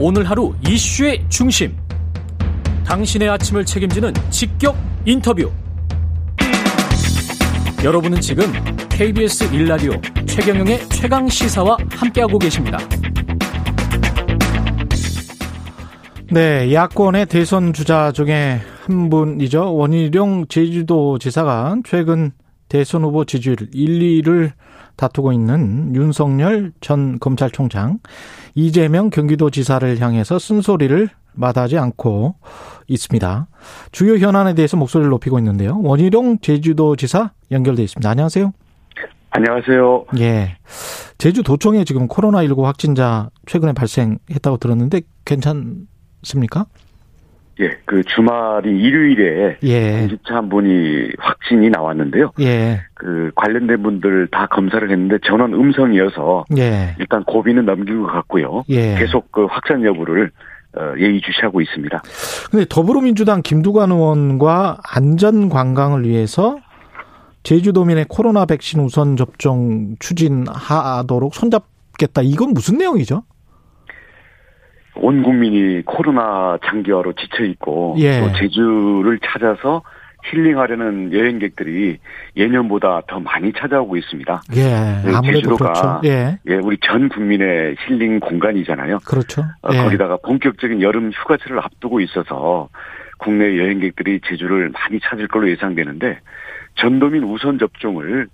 오늘 하루 이슈의 중심. 당신의 아침을 책임지는 직격 인터뷰. 여러분은 지금 KBS 일라디오 최경영의 최강 시사와 함께하고 계십니다. 네, 야권의 대선 주자 중에 한 분이죠. 원희룡 제주도 지사가 최근 대선 후보 지지율 1, 2를 다투고 있는 윤석열 전 검찰총장, 이재명 경기도지사를 향해서 쓴소리를 마다하지 않고 있습니다. 주요 현안에 대해서 목소리를 높이고 있는데요. 원희룡 제주도지사 연결돼 있습니다. 안녕하세요. 안녕하세요. 예. 제주도청에 지금 코로나19 확진자 최근에 발생했다고 들었는데 괜찮습니까? 예, 그 주말이 일요일에 예. 공직자 한 분이 확진이 나왔는데요. 예. 그 관련된 분들 다 검사를 했는데 전원 음성이어서 예. 일단 고비는 넘긴 것 같고요. 예. 계속 그 확산 여부를 어, 예의주시하고 있습니다. 근데 더불어민주당 김두관 의원과 안전 관광을 위해서 제주도민의 코로나 백신 우선 접종 추진하도록 손잡겠다. 이건 무슨 내용이죠? 온 국민이 코로나 장기화로 지쳐 있고 예. 또 제주를 찾아서 힐링하려는 여행객들이 예년보다 더 많이 찾아오고 있습니다. 예. 네, 아무래도 제주도가 그렇죠. 예. 예, 우리 전 국민의 힐링 공간이잖아요. 그렇죠. 어, 예. 거기다가 본격적인 여름 휴가철을 앞두고 있어서 국내 여행객들이 제주를 많이 찾을 걸로 예상되는데 전도민 우선 접종을 어,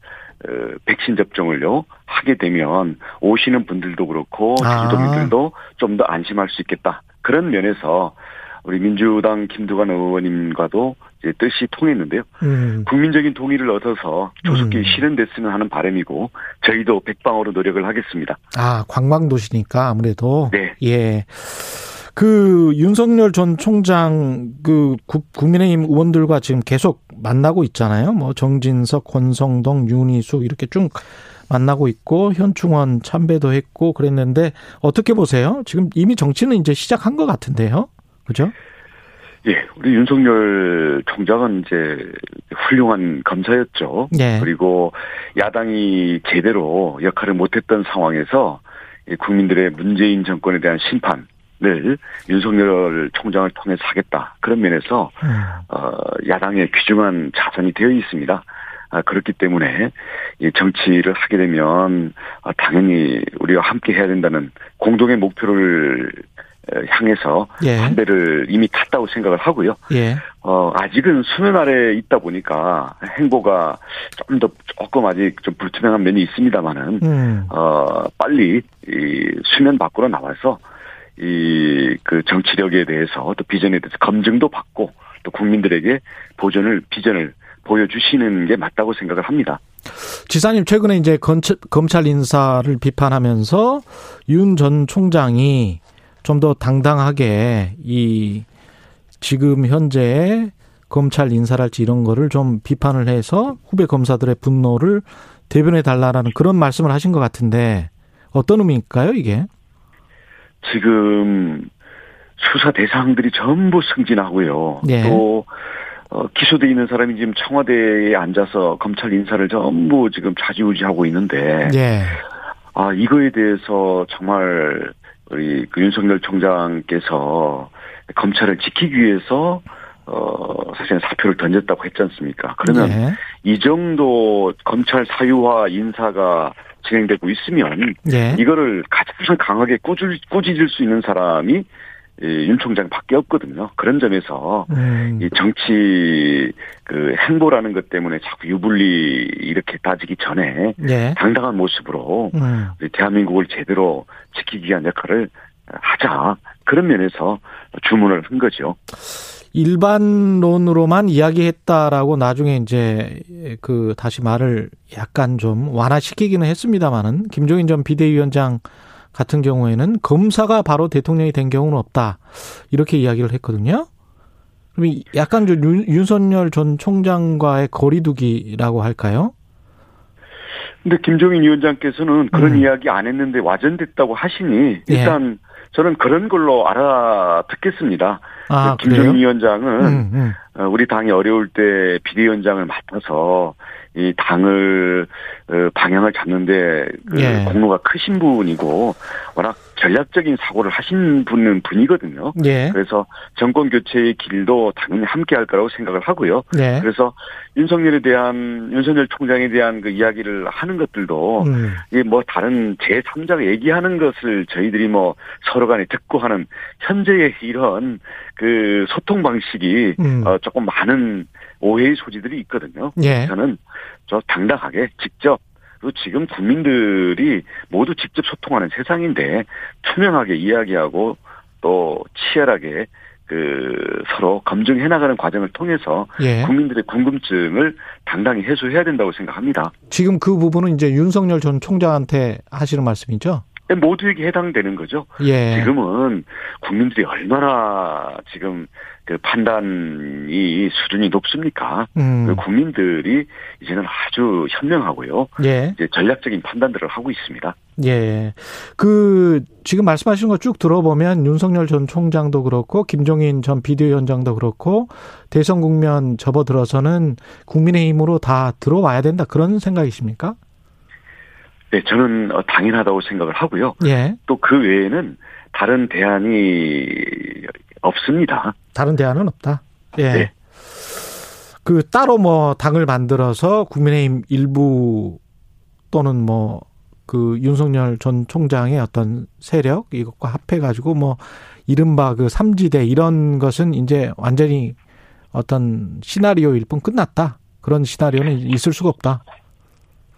백신 접종을요 하게 되면 오시는 분들도 그렇고 아. 제주도민들도 좀더 안심할 수 있겠다 그런 면에서 우리 민주당 김두관 의원님과도 이제 뜻이 통했는데요. 음. 국민적인 동의를 얻어서 조속히 음. 실현됐으면 하는 바람이고 저희도 백방으로 노력을 하겠습니다. 아, 관광 도시니까 아무래도 네. 예. 그 윤석열 전 총장 그 국- 국민의힘 의원들과 지금 계속 만나고 있잖아요. 뭐 정진석, 권성동, 윤희숙 이렇게 쭉 만나고 있고 현충원 참배도 했고 그랬는데 어떻게 보세요? 지금 이미 정치는 이제 시작한 것 같은데요. 그죠? 예, 우리 윤석열 총장은 이제 훌륭한 검사였죠. 예. 그리고 야당이 제대로 역할을 못했던 상황에서 이 국민들의 문재인 정권에 대한 심판 을 윤석열 총장을 통해서 하겠다. 그런 면에서 음. 어, 야당의 귀중한 자산이 되어 있습니다. 아, 그렇기 때문에 이 정치를 하게 되면 아, 당연히 우리가 함께 해야 된다는 공동의 목표를 에, 향해서 예. 한 배를 이미 탔다고 생각을 하고요. 예. 어, 아직은 수면 아래에 있다 보니까 행보가 좀 더 조금 아직 좀 불투명한 면이 있습니다만은, 음. 어, 빨리 이 수면 밖으로 나와서 이 그 정치력에 대해서 또 비전에 대해서 검증도 받고 또 국민들에게 보전을 비전을 보여주시는 게 맞다고 생각을 합니다. 지사님 최근에 이제 검찰, 인사를 비판하면서 윤 전 총장이 좀 더 당당하게 이 지금 현재 검찰 인사랄지 이런 거를 좀 비판을 해서 후배 검사들의 분노를 대변해 달라라는 그런 말씀을 하신 것 같은데 어떤 의미일까요 이게? 지금 수사 대상들이 전부 승진하고요. 예. 또 어, 기소돼 있는 사람이 지금 청와대에 앉아서 검찰 인사를 전부 지금 좌지우지하고 있는데 예. 아 이거에 대해서 정말 우리 그 윤석열 총장께서 검찰을 지키기 위해서 어 사실은 사표를 던졌다고 했지 않습니까? 그러면 예. 이 정도 검찰 사유화 인사가 진행되고 있으면 예. 이거를 가장 강하게 꾸질, 꾸짖을 수 있는 사람이 이윤 총장밖에 없거든요. 그런 점에서 음. 이 정치 그 행보라는 것 때문에 자꾸 유불리 이렇게 따지기 전에 예. 당당한 모습으로 음. 우리 대한민국을 제대로 지키기 위한 역할을 하자 그런 면에서 주문을 한 거죠. 일반론으로만 이야기했다라고 나중에 이제 그 다시 말을 약간 좀 완화시키기는 했습니다마는 김종인 전 비대위원장 같은 경우에는 검사가 바로 대통령이 된 경우는 없다 이렇게 이야기를 했거든요. 그럼 이 약간 좀 윤, 윤석열 전 총장과의 거리두기라고 할까요? 근데 김종인 위원장께서는 그런 음. 이야기 안 했는데 와전됐다고 하시니 예. 일단 저는 그런 걸로 알아듣겠습니다. 아 김종인 그래요? 위원장은 음, 음. 어, 우리 당이 어려울 때 비대위원장을 맡아서 이 당을 어, 방향을 잡는데 그 예. 공로가 크신 분이고 워낙 전략적인 사고를 하신 분은 분이거든요. 예. 그래서 정권 교체의 길도 당연히 함께 할 거라고 생각을 하고요. 네. 그래서 윤석열에 대한 윤석열 총장에 대한 그 이야기를 하는 것들도 음. 이게 뭐 다른 제 3자가 얘기하는 것을 저희들이 뭐 서로 간에 듣고 하는 현재의 이런 그 소통 방식이 음. 어 조금 많은 오해의 소지들이 있거든요. 예. 저는 저 당당하게 직접 그리고 지금 국민들이 모두 직접 소통하는 세상인데 투명하게 이야기하고 또 치열하게 그 서로 검증해 나가는 과정을 통해서 예. 국민들의 궁금증을 당당히 해소해야 된다고 생각합니다. 지금 그 부분은 이제 윤석열 전 총장한테 하시는 말씀이죠? 모두에게 해당되는 거죠. 예. 지금은 국민들이 얼마나 지금 그 판단이 수준이 높습니까? 음. 그 국민들이 이제는 아주 현명하고요. 예. 이제 전략적인 판단들을 하고 있습니다. 예. 그, 지금 말씀하신 거 쭉 들어보면 윤석열 전 총장도 그렇고, 김종인 전 비대위원장도 그렇고, 대선 국면 접어들어서는 국민의힘으로 다 들어와야 된다. 그런 생각이십니까? 네, 저는 어, 당연하다고 생각을 하고요. 예. 또 그 외에는 다른 대안이 없습니다. 다른 대안은 없다. 예. 네. 그 따로 뭐 당을 만들어서 국민의힘 일부 또는 뭐 그 윤석열 전 총장의 어떤 세력 이것과 합해 가지고 뭐 이른바 그 삼지대 이런 것은 이제 완전히 어떤 시나리오일 뿐 끝났다. 그런 시나리오는 있을 수가 없다.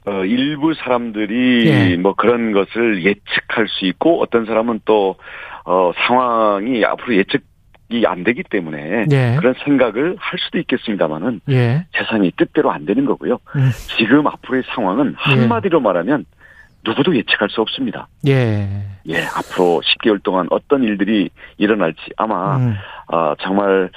어, 일부 사람들이 예. 뭐 그런 것을 예측할 수 있고 어떤 사람은 또, 어, 상황이 앞으로 예측 이 안 되기 때문에 예. 그런 생각을 할 수도 있겠습니다만은 예. 세상이 뜻대로 안 되는 거고요. 음. 지금 앞으로의 상황은 한마디로 말하면 누구도 예측할 수 없습니다. 예. 예, 앞으로 10개월 동안 어떤 일들이 일어날지 아마 음. 아, 정말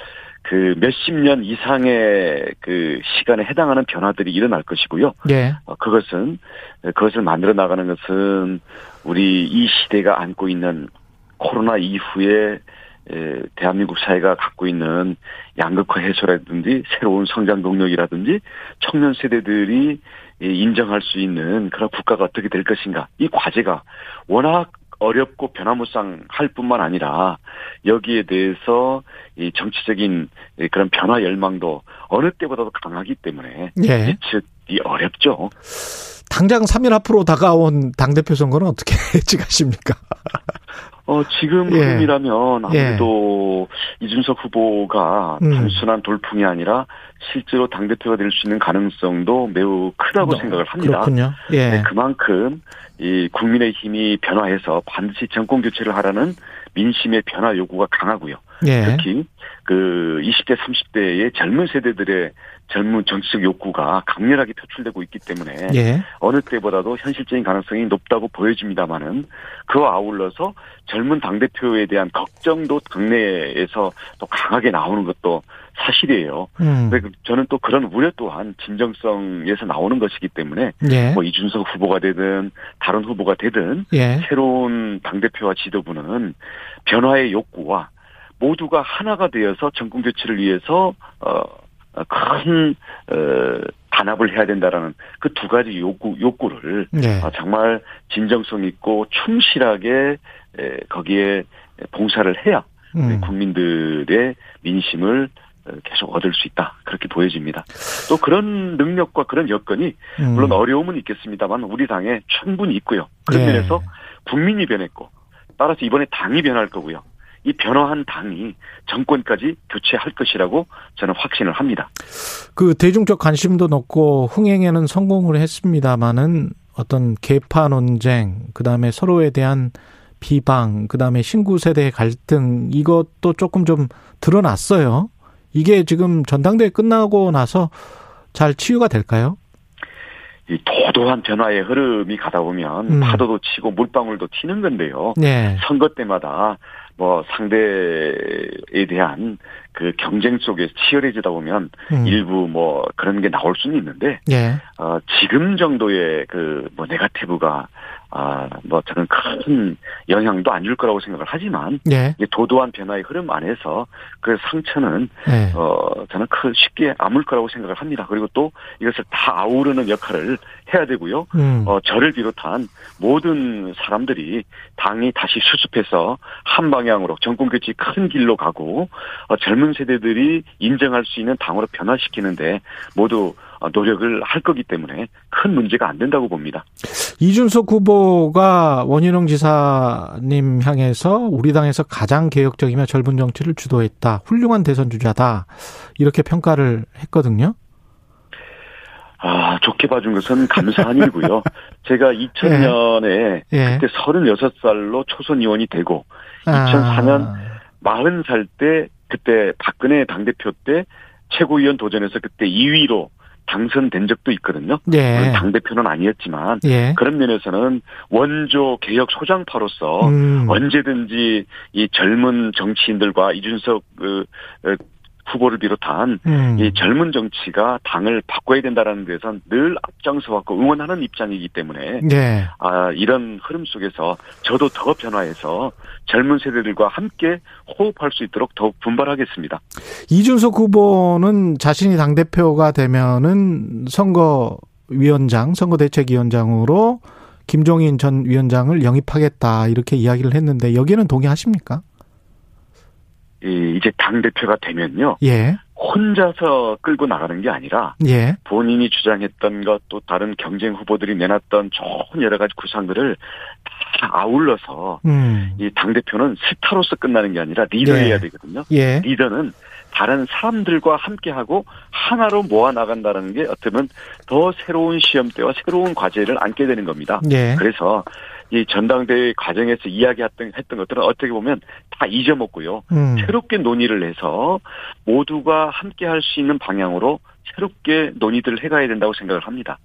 그 몇십 년 이상의 그 시간에 해당하는 변화들이 일어날 것이고요. 예. 어, 그것은 그것을 만들어 나가는 것은 우리 이 시대가 안고 있는 코로나 이후에 에, 대한민국 사회가 갖고 있는 양극화 해소라든지 새로운 성장 동력이라든지 청년 세대들이 이 인정할 수 있는 그런 국가가 어떻게 될 것인가 이 과제가 워낙 어렵고 변화무쌍할 뿐만 아니라 여기에 대해서 이 정치적인 이 그런 변화 열망도 어느 때보다도 강하기 때문에 예. 예측이 어렵죠. 당장 3일 앞으로 다가온 당대표 선거는 어떻게 예측하십니까? 어, 지금 예. 흐름이라면 아무래도 이준석 후보가 음. 단순한 돌풍이 아니라 실제로 당대표가 될 수 있는 가능성도 매우 크다고 생각을 합니다. 그렇군요. 예. 네, 그만큼 이 국민의 힘이 변화해서 반드시 정권 교체를 하라는 민심의 변화 요구가 강하고요. 예. 특히 그 20대 30대의 젊은 세대들의 젊은 정치적 욕구가 강렬하게 표출되고 있기 때문에 예. 어느 때보다도 현실적인 가능성이 높다고 보여집니다만은 그와 아울러서 젊은 당 대표에 대한 걱정도 당내에서 또 강하게 나오는 것도 사실이에요. 음. 근데 그 저는 또 그런 우려 또한 진정성에서 나오는 것이기 때문에 예. 뭐 이준석 후보가 되든 다른 후보가 되든 예. 새로운 당 대표와 지도부는 변화의 욕구와 모두가 하나가 되어서 정권 교체를 위해서 어큰 어, 단합을 해야 된다라는 그 두 가지 욕구 욕구를 예. 아, 정말 진정성 있고 충실하게 에, 거기에 봉사를 해야 음. 국민들의 민심을 어, 계속 얻을 수 있다 그렇게 보여집니다. 또 그런 능력과 그런 여건이 음. 물론 어려움은 있겠습니다만 우리 당에 충분히 있고요. 그런 예. 면에서 국민이 변했고 따라서 이번에 당이 변할 거고요. 이 변화한 당이 정권까지 교체할 것이라고 저는 확신을 합니다. 그 대중적 관심도 높고 흥행에는 성공을 했습니다마는 어떤 계파 논쟁, 그 다음에 서로에 대한 비방, 그 다음에 신구 세대의 갈등 이것도 조금 좀 드러났어요. 이게 지금 전당대회 끝나고 나서 잘 치유가 될까요? 이 도도한 변화의 흐름이 가다 보면 음. 파도도 치고 물방울도 튀는 건데요. 네. 선거 때마다 뭐 상대에 대한 그 경쟁 속에 치열해지다 보면 음. 일부 뭐 그런 게 나올 수는 있는데 예. 어 지금 정도의 그 뭐 네가티브가 아, 뭐 저는 큰 영향도 안 줄 거라고 생각을 하지만 예. 이 도도한 변화의 흐름 안에서 그 상처는 예. 어 저는 크 쉽게 아물 거라고 생각을 합니다. 그리고 또 이것을 다 아우르는 역할을 해야 되고요. 음. 어 저를 비롯한 모든 사람들이 당이 다시 수습해서 한 방향으로 정권 교체 큰 길로 가고 어 젊은 세대들이 인정할 수 있는 당으로 변화시키는데 모두 어, 노력을 할 거기 때문에 큰 문제가 안 된다고 봅니다. 이준석 후보가 원희룡 지사님 향해서 우리 당에서 가장 개혁적이며 젊은 정치를 주도했다. 훌륭한 대선 주자다. 이렇게 평가를 했거든요. 아, 좋게 봐준 것은 감사한 일이고요. 제가 2000년에 예. 그때 36살로 초선 의원이 되고 2004년 아, 40살 때 그때 박근혜 당대표 때 최고위원 도전에서 그때 2위로 당선된 적도 있거든요. 예. 당대표는 아니었지만 예. 그런 면에서는 원조 개혁 소장파로서 음. 언제든지 이 젊은 정치인들과 이준석 그, 어, 후보를 비롯한 음. 이 젊은 정치가 당을 바꿔야 된다라는 데선 늘 앞장서 왔고 응원하는 입장이기 때문에 예. 아 이런 흐름 속에서 저도 더 변화해서 젊은 세대들과 함께 호흡할 수 있도록 더욱 분발하겠습니다. 이준석 후보는 자신이 당 대표가 되면은 선거위원장, 선거대책위원장으로 김종인 전 위원장을 영입하겠다. 이렇게 이야기를 했는데 여기는 동의하십니까? 이 이제 당 대표가 되면요 예. 혼자서 끌고 나가는 게 아니라 예. 본인이 주장했던 것 또 다른 경쟁 후보들이 내놨던 좋은 여러 가지 구상들을 다 아울러서 음. 이당 대표는 스타로서 끝나는 게 아니라 리더해야 네. 되거든요. 예. 리더는 다른 사람들과 함께하고 하나로 모아 나간다는 게 어쩌면 더 새로운 시험대와 새로운 과제를 안게 되는 겁니다. 예. 그래서 이 전당대회 과정에서 이야기했던 했던 것들은 어떻게 보면 다 잊어먹고요. 음. 새롭게 논의를 해서 모두가 함께 할 수 있는 방향으로 새롭게 논의들을 해가야 된다고 생각을 합니다.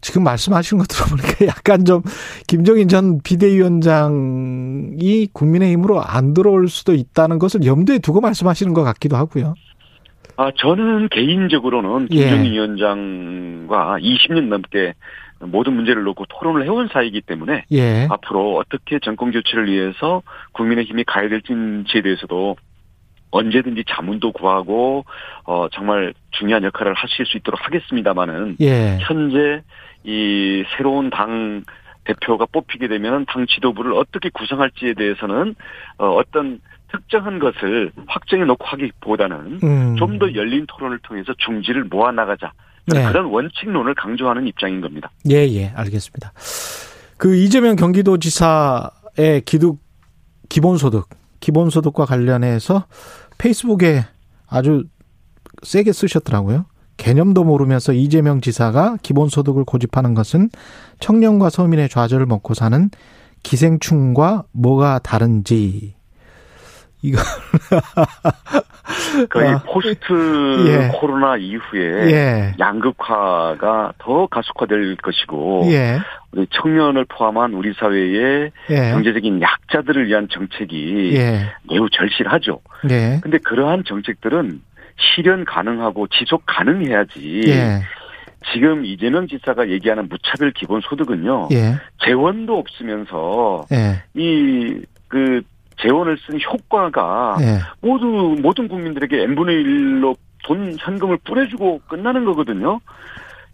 지금 말씀하시는 거 들어보니까 약간 좀 김종인 전 비대위원장이 국민의힘으로 안 들어올 수도 있다는 것을 염두에 두고 말씀하시는 것 같기도 하고요. 아, 저는 개인적으로는 예. 김정인 위원장과 20년 넘게 모든 문제를 놓고 토론을 해온 사이이기 때문에 예. 앞으로 어떻게 정권 교체를 위해서 국민의힘이 가야 될지에 대해서도 언제든지 자문도 구하고 어 정말 중요한 역할을 하실 수 있도록 하겠습니다마는 예. 현재 이 새로운 당 대표가 뽑히게 되면 당 지도부를 어떻게 구성할지에 대해서는 어 어떤 특정한 것을 확정해 놓고 하기보다는 음. 좀더 열린 토론을 통해서 중지를 모아 나가자. 네. 그런 원칙론을 강조하는 입장인 겁니다. 예, 예, 알겠습니다. 그 이재명 경기도지사의 기득 기본소득, 기본소득과 관련해서 페이스북에 아주 세게 쓰셨더라고요. 개념도 모르면서 이재명 지사가 기본소득을 고집하는 것은 청년과 서민의 좌절을 먹고 사는 기생충과 뭐가 다른지. 이거 거의 아, 포스트 예. 코로나 이후에 예. 양극화가 더 가속화될 것이고 예. 우리 청년을 포함한 우리 사회의 예. 경제적인 약자들을 위한 정책이 예. 매우 절실하죠. 예. 근데 그러한 정책들은 실현 가능하고 지속 가능해야지. 예. 지금 이재명 지사가 얘기하는 무차별 기본 소득은요. 예. 재원도 없으면서 예. 이그 재원을 쓴 효과가 예. 모두 모든 국민들에게 n분의 1로 돈 현금을 뿌려주고 끝나는 거거든요.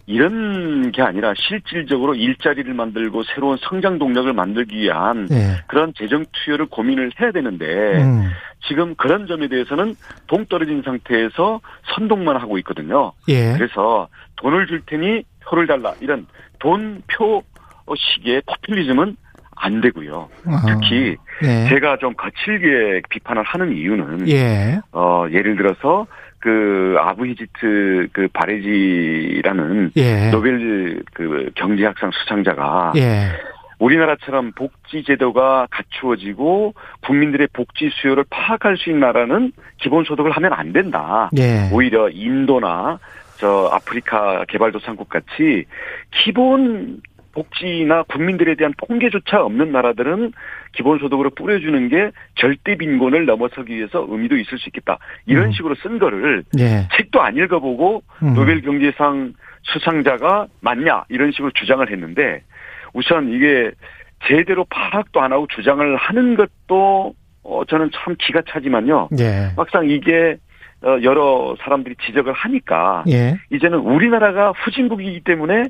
이런 게 아니라 실질적으로 일자리를 만들고 새로운 성장 동력을 만들기 위한 예. 그런 재정 투여를 고민을 해야 되는데 음. 지금 그런 점에 대해서는 동떨어진 상태에서 선동만 하고 있거든요. 예. 그래서 돈을 줄 테니 표를 달라 이런 돈표식의 포퓰리즘은 안 되고요. 어. 특히 예. 제가 좀 거칠게 비판을 하는 이유는 예. 어 예를 들어서 그 아부히지트 그 바레지라는 예. 노벨 그 경제학상 수상자가 예. 우리나라처럼 복지 제도가 갖추어지고 국민들의 복지 수요를 파악할 수 있는 나라는 기본 소득을 하면 안 된다. 예. 오히려 인도나 저 아프리카 개발도상국 같이 기본 복지나 국민들에 대한 통계조차 없는 나라들은 기본소득으로 뿌려주는 게 절대 빈곤을 넘어서기 위해서 의미도 있을 수 있겠다. 이런 음. 식으로 쓴 거를 예. 책도 안 읽어보고 음. 노벨 경제상 수상자가 맞냐 이런 식으로 주장을 했는데 우선 이게 제대로 파악도 안 하고 주장을 하는 것도 어 저는 참 기가 차지만요. 예. 막상 이게 어 여러 사람들이 지적을 하니까 예. 이제는 우리나라가 후진국이기 때문에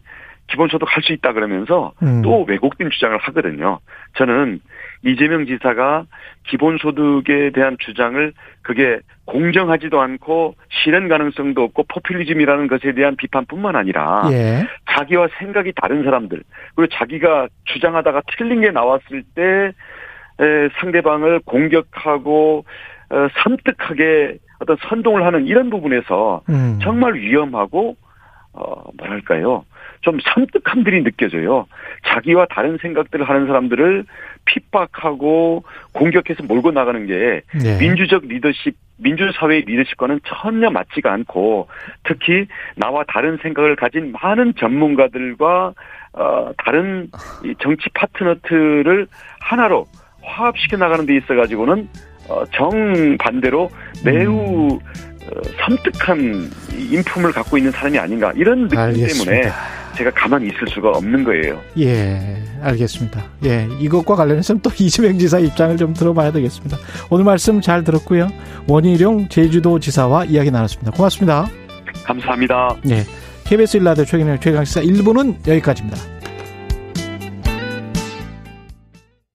기본소득 할 수 있다 그러면서 음. 또 왜곡된 주장을 하거든요. 저는 이재명 지사가 기본소득에 대한 주장을 그게 공정하지도 않고 실현 가능성도 없고 포퓰리즘이라는 것에 대한 비판뿐만 아니라 예. 자기와 생각이 다른 사람들 그리고 자기가 주장하다가 틀린 게 나왔을 때 에, 상대방을 공격하고 어, 섬뜩하게 어떤 선동을 하는 이런 부분에서 음. 정말 위험하고 어 뭐랄까요 좀 섬뜩함들이 느껴져요. 자기와 다른 생각들을 하는 사람들을 핍박하고 공격해서 몰고 나가는 게 예. 민주적 리더십, 민주사회의 리더십과는 전혀 맞지가 않고 특히 나와 다른 생각을 가진 많은 전문가들과 어 다른 이 정치 파트너들을 하나로 화합시켜 나가는 데 있어 가지고는 어 정반대로 매우 음. 어, 섬뜩한 이 인품을 갖고 있는 사람이 아닌가 이런 느낌 때문에 알겠습니다. 제가 가만히 있을 수가 없는 거예요. 예, 알겠습니다. 예, 이것과 관련해서는 또 이재명 지사 입장을 좀 들어봐야 되겠습니다. 오늘 말씀 잘 들었고요. 원희룡 제주도 지사와 이야기 나눴습니다. 고맙습니다. 감사합니다. 예, KBS 일라디오 최근의 최강시사 1부는 여기까지입니다.